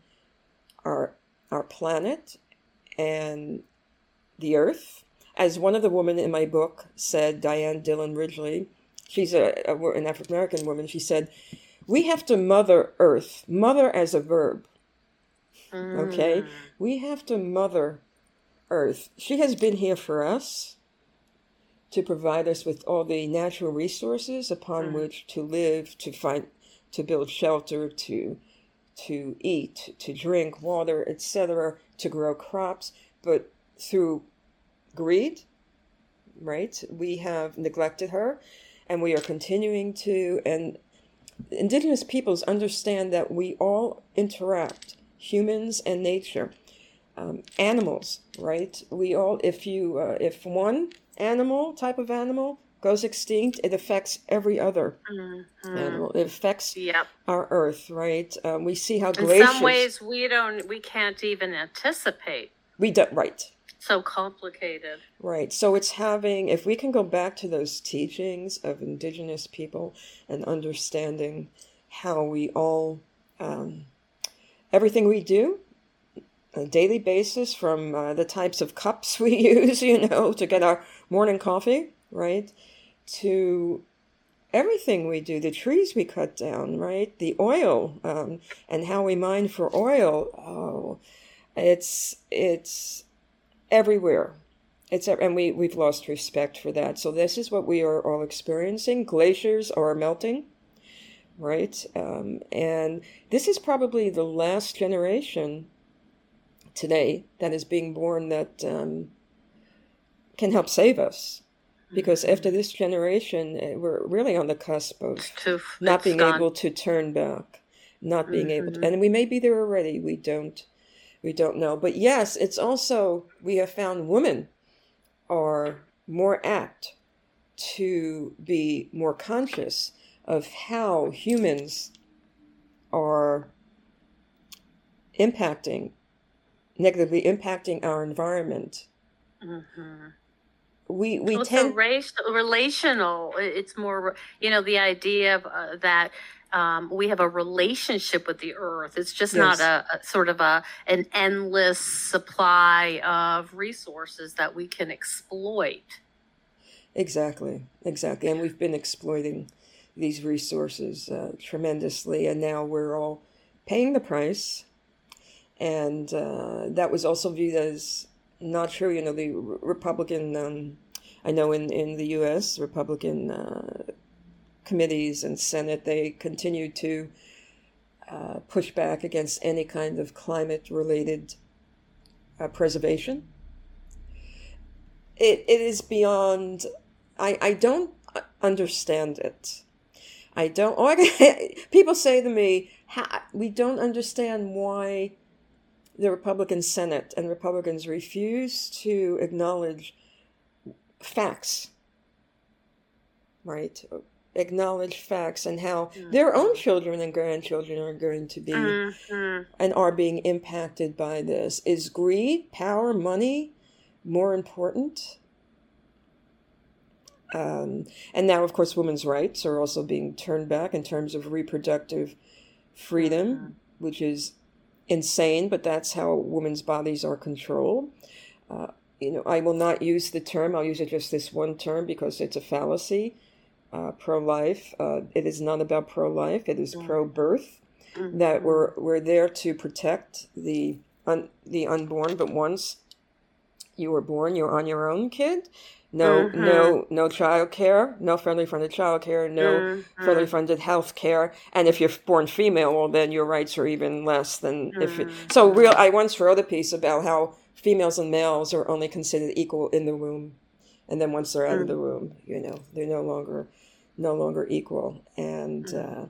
Speaker 1: our our planet and the earth as one of the women in my book said Dianne Dillon-Ridgley she's a, a an african american woman she said we have to mother earth mother as a verb okay
Speaker 4: Mm.
Speaker 1: we have to mother earth she has been here for us to provide us with all the natural resources upon
Speaker 4: Mm.
Speaker 1: which to live, to find, to build shelter, to to eat, to drink water, etc., to grow crops. But through greed, right, we have neglected her, and we are continuing to. And indigenous peoples understand that we all interact, humans and nature um, animals, right? We all, if you, uh, if one animal, type of animal, goes extinct, it affects every other
Speaker 4: Mhm.
Speaker 1: animal. It affects
Speaker 4: Yep.
Speaker 1: our Earth, right? Um, we see how
Speaker 4: In some ways, we don't, we can't even anticipate.
Speaker 1: we don't, right,
Speaker 4: So complicated.
Speaker 1: right. So it's having, if we can go back to those teachings of indigenous people and understanding how we all, um, everything we do a daily basis from uh, the types of cups [laughs] we use, you know, to get our morning coffee, right? To everything we do, the trees we cut down, right? The oil um, and how we mine for oil. Oh, it's it's everywhere. It's and we we've lost respect for that. So this is what we are all experiencing. Glaciers are melting, right? Um, and this is probably the last generation today that is being born that um, can help save us. Because after this generation, eh, we're really on the cusp of
Speaker 4: To,
Speaker 1: not being
Speaker 4: gone.
Speaker 1: able to turn back, not being able to,
Speaker 4: Mhm.
Speaker 1: and we may be there already. We don't, we don't know. But yes, it's also we have found women are more apt to be more conscious of how humans are impacting negatively impacting our environment.
Speaker 4: Mhm.
Speaker 1: We we
Speaker 4: Well,
Speaker 1: tend
Speaker 4: race, relational. It's more, you know, the idea of uh, that um, we have a relationship with the earth. It's just not a, a sort of a an endless supply of resources that we can exploit.
Speaker 1: Exactly, exactly. And we've been exploiting these resources uh, tremendously, and now we're all paying the price. And uh, that was also viewed as not true. You know, the Republican, um, I know in, in the US, Republican uh, committees and Senate, they continue to uh, push back against any kind of climate related uh, preservation. It, it is beyond I, I don't understand it. I don't. Oh, I, [laughs] people say to me, "Ha- "We don't understand why the Republican Senate and Republicans refuse to acknowledge facts, right? Acknowledge facts and how their own children and grandchildren are going to be
Speaker 4: Mhm.
Speaker 1: and are being impacted by this. Is greed, power, money more important? Um, and now, of course, women's rights are also being turned back in terms of reproductive freedom, which is insane, but that's how women's bodies are controlled. Uh, you know, I will not use the term, I'll use it just this one term because it's a fallacy. Uh, pro life. Uh, it is not about pro life, it is mm. pro birth. Mm-hmm. That we're, we're there to protect the, un, the unborn, but once you were born, you're on your own, kid. No, mm-hmm. no, no child care, no federally funded child care, no mm-hmm. federally funded health care. And if you're born female, well, then your rights are even less than if it. Mm. So, real. I once wrote a piece about how females and males are only considered equal in the womb, and then once they're out of the womb, you know, they're no longer, no longer equal, and uh,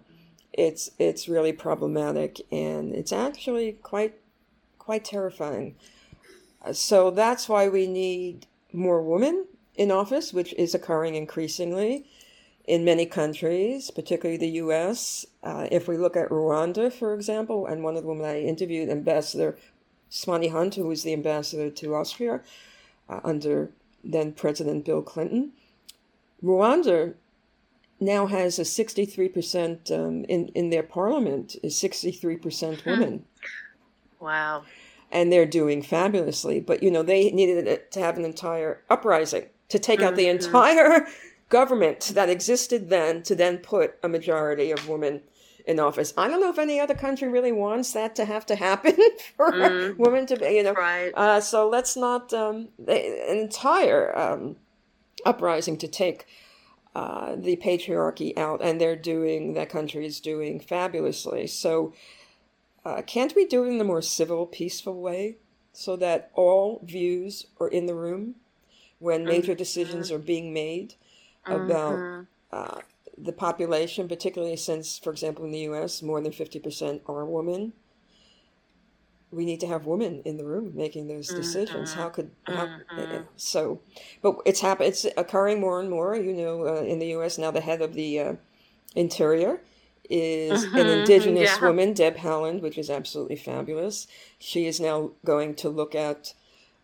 Speaker 1: it's it's really problematic, and it's actually quite, quite terrifying. Uh, So that's why we need more women in office, which is occurring increasingly in many countries, particularly the U.S. Uh, if we look at Rwanda, for example, and one of the women I interviewed, Ambassador Swanee Hunt, who was the ambassador to Austria uh, under then President Bill Clinton, Rwanda now has a 63% um, in, in their parliament is 63% hmm. women.
Speaker 4: Wow.
Speaker 1: And they're doing fabulously. But, you know, they needed to have an entire uprising to take out the mm-hmm. entire government that existed then to then put a majority of women in office. I don't know if any other country really wants that to have to happen [laughs] for mm. women to be, you know.
Speaker 4: Right.
Speaker 1: Uh, so let's not um, an entire um, uprising to take uh, the patriarchy out, and they're doing that country is doing fabulously. So uh, can't we do it in a more civil, peaceful way, so that all views are in the room when major mm-hmm. decisions are being made about mm-hmm. The population, particularly since, for example, in the U.S., more than fifty percent are women we need to have women in the room making those decisions. Mm-hmm. How could how, mm-hmm. so? But it's happen. It's occurring more and more. You know, uh, in the U.S. now, the head of the uh, Interior is mm-hmm. an indigenous yeah. woman, Deb Haaland, which is absolutely fabulous. She is now going to look at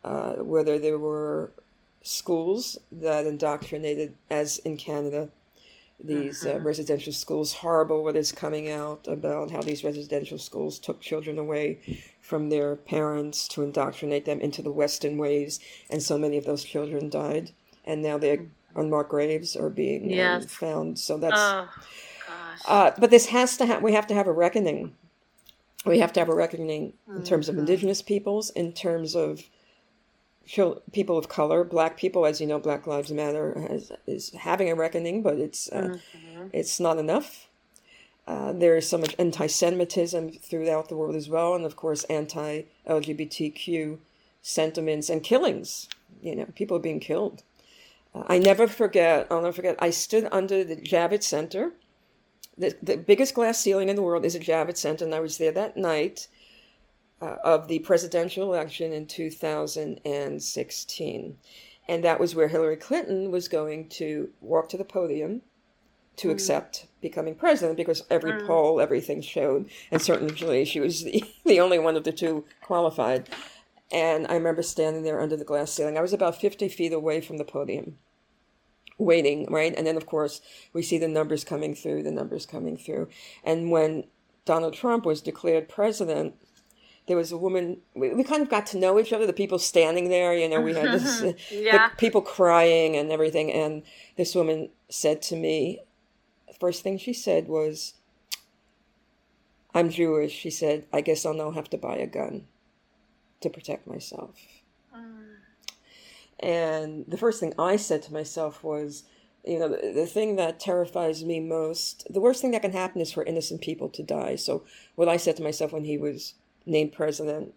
Speaker 1: uh, whether there were schools that indoctrinated, as in Canada, these uh, mm-hmm. residential schools. Horrible what is coming out about how these residential schools took children away from their parents to indoctrinate them into the Western ways, and so many of those children died, and now their mm-hmm. unmarked graves are being um, yes. um, found. So that's. Oh, uh, but this has to have. We have to have a reckoning. We have to have a reckoning in terms of mm-hmm. indigenous peoples, in terms of people of color, black people. As you know, Black Lives Matter has, is having a reckoning, but it's uh, mm-hmm. it's not enough. Uh, there is so much anti Semitism throughout the world as well, and of course, anti LGBTQ sentiments and killings. You know, people are being killed. Uh, I never forget, I'll never forget, I stood under the Javits Center. The, the biggest glass ceiling in the world is a Javits Center, and I was there that night uh, of the presidential election in 2016. And that was where Hillary Clinton was going to walk to the podium to mm. accept becoming president because every mm. poll, everything showed, and certainly she was the, [laughs] the only one of the two qualified. And I remember standing there under the glass ceiling. I was about 50 feet away from the podium, waiting, right? And then, of course, we see the numbers coming through, the numbers coming through. And when Donald Trump was declared president, there was a woman we, we kind of got to know each other the people standing there you know we had this [laughs] yeah. people crying and everything and this woman said to me first thing she said was, I'm Jewish. She said, I guess I'll now have to buy a gun to protect myself. Mm. And the first thing I said to myself was, you know, the, the, thing that terrifies me most, the worst thing that can happen is for innocent people to die. So, what I said to myself when he was named president,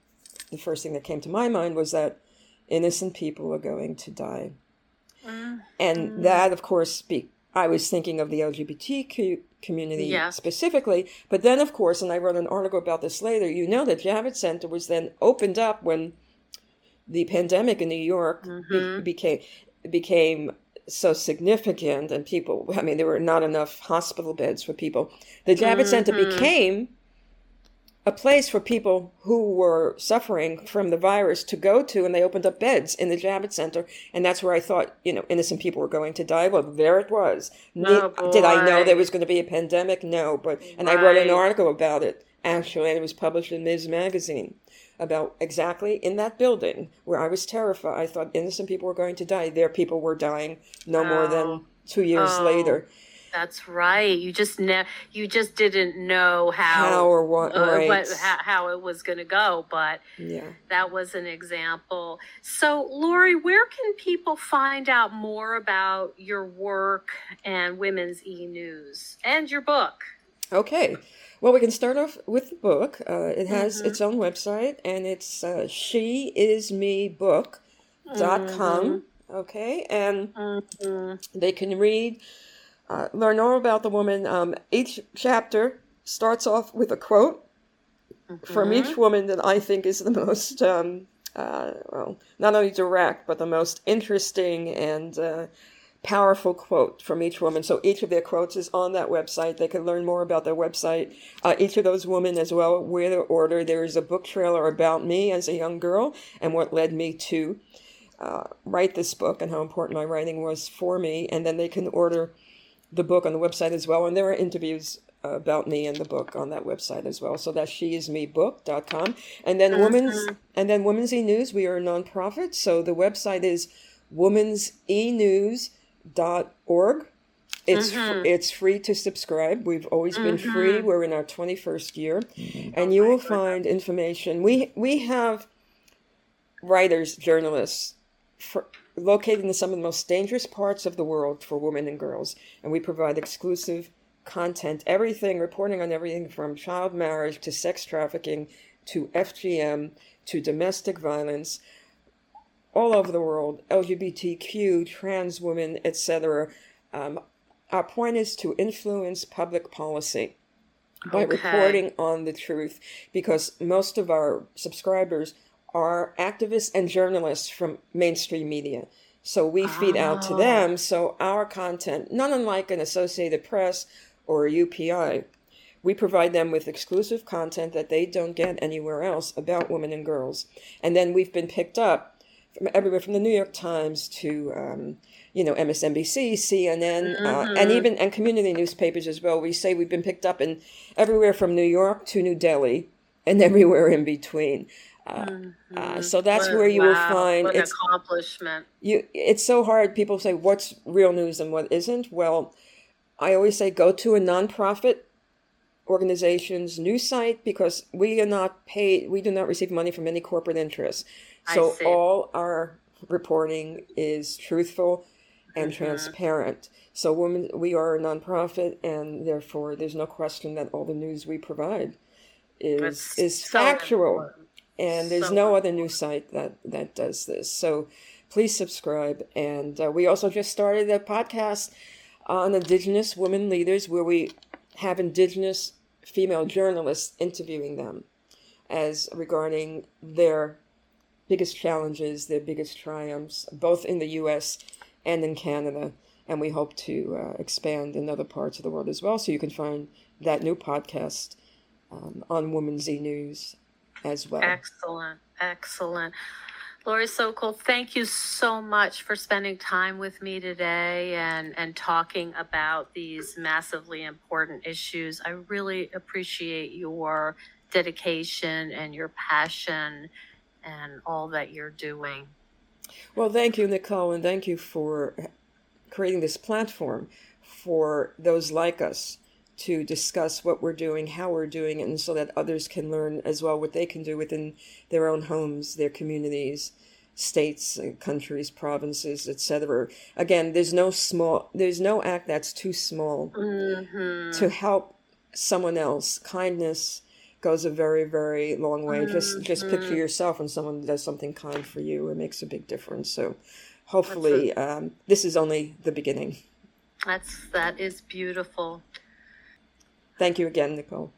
Speaker 1: the first thing that came to my mind was that innocent people are going to die. Mm. And mm. that, of course, speak, I was thinking of the LGBTQ community yeah. specifically. But then, of course, and I wrote an article about this later, you know that Javits Center was then opened up when the pandemic in New York mm-hmm. be- became became so significant and people i mean there were not enough hospital beds for people the javits mm-hmm. center became a place for people who were suffering from the virus to go to, and they opened up beds in the Javits Center, and that's where I thought, you know, innocent people were going to die. Well, there it was.
Speaker 4: Oh,
Speaker 1: Did I know there was going to be a pandemic? No, but and right. I wrote an article about it actually, and it was published in Ms. Magazine about exactly in that building where I was terrified. I thought innocent people were going to die. There, people were dying no oh. more than oh. two years oh. later.
Speaker 4: That's right. You just ne- you just didn't know how,
Speaker 1: how or what, uh, right. what
Speaker 4: how, how, it was going to go, but
Speaker 1: yeah.
Speaker 4: that was an example. So, Lori, where can people find out more about your work and Women's E News and your book?
Speaker 1: Okay. Well, we can start off with the book. Uh, it has mm-hmm. its own website, and it's uh, sheismebook.com. Mm-hmm. Okay, and mm-hmm. they can read uh, learn more about the woman. Um, each chapter starts off with a quote mm-hmm. from each woman that I think is the [laughs] most, um, uh, well, not only direct, but the most interesting and uh, powerful quote from each woman. So each of their quotes is on that website. They can learn more about their website. Uh, each of those women as well, where they order. There is a book trailer about me as a young girl and what led me to uh, write this book and how important my writing was for me. And then they can order the book on the website as well. And there are interviews about me in the book on that website as well. So that's sheismebook.com. And then mm-hmm. women's and then Women's E News, we are a nonprofit. So the website is women'senews.org. It's mm-hmm. it's free to subscribe. We've always mm-hmm. been free. Mm-hmm. We're in our 21st year. Mm-hmm. And oh you will find information. We we have writers, journalists for, located in some of the most dangerous parts of the world for women and girls, and we provide exclusive content, everything, reporting on everything from child marriage to sex trafficking to FGM to domestic violence all over the world, LGBTQ, trans women, etc. Um, our point is to influence public policy by okay. reporting on the truth because most of our subscribers are activists and journalists from mainstream media. So we feed oh. out to ah. them. So our content, not unlike an Associated Press or a UPI, we provide them with exclusive content that they don't get anywhere else about women and girls. And then we've been picked up from everywhere from the New York Times to, um, you know, MSNBC, CNN, mm-hmm. uh, and mm-hmm. even and community newspapers as well. We say we've been picked up in everywhere from New York to New Delhi and [laughs] everywhere in between. Uh, mm-hmm. uh, so that's where you wow, will find
Speaker 4: what it's accomplishment.
Speaker 1: You, it's so hard. People say, "What's real news and what isn't?" Well, I always say, go to a nonprofit organization's news site because we are not paid. We do not receive money from any corporate interests. So all our reporting is truthful and mm-hmm. transparent. So women, we are a nonprofit, and therefore, there's no question that all the news we provide is That's is so factual. Important and there's so no other news site that that does this. So please subscribe. And uh, we also just started a podcast on Indigenous women leaders, where we have Indigenous female journalists interviewing them as regarding their biggest challenges, their biggest triumphs, both in the U.S. and in Canada. And we hope to uh, expand in other parts of the world as well. So you can find that new podcast um, on Women's E News as well.
Speaker 4: Excellent, excellent. Lori Sokol, thank you so much for spending time with me today and, and talking about these massively important issues. I really appreciate your dedication and your passion and all that you're doing.
Speaker 1: Well, thank you, Nicole, and thank you for creating this platform for those like us to discuss what we're doing, how we're doing it, and so that others can learn as well what they can do within their own homes, their communities, states, countries, provinces, etc. Again, there's no small, there's no act that's too small mm-hmm. to help someone else. Kindness goes a very, very long way. Mm-hmm. Just, just picture yourself when someone does something kind for you. It makes a big difference. So, hopefully, um, this is only the beginning.
Speaker 4: That's that is beautiful.
Speaker 1: Thank you again, Nicole.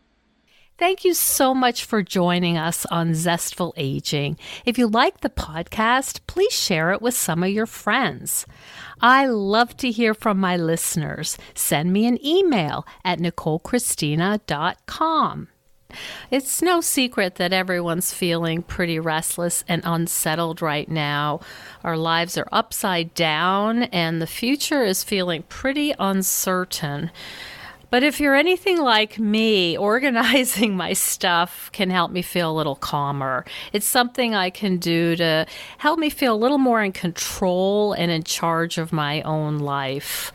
Speaker 2: Thank you so much for joining us on Zestful Aging. If you like the podcast, please share it with some of your friends. I love to hear from my listeners. Send me an email at nicolechristina.com. It's no secret that everyone's feeling pretty restless and unsettled right now. Our lives are upside down, and the future is feeling pretty uncertain. But if you're anything like me, [laughs] organizing my stuff can help me feel a little calmer. It's something I can do to help me feel a little more in control and in charge of my own life.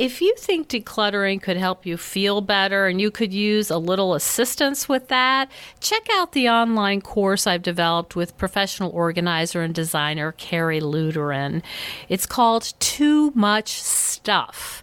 Speaker 2: If you think decluttering could help you feel better and you could use a little assistance with that, check out the online course I've developed with professional organizer and designer Carrie Luderin. It's called Too Much Stuff.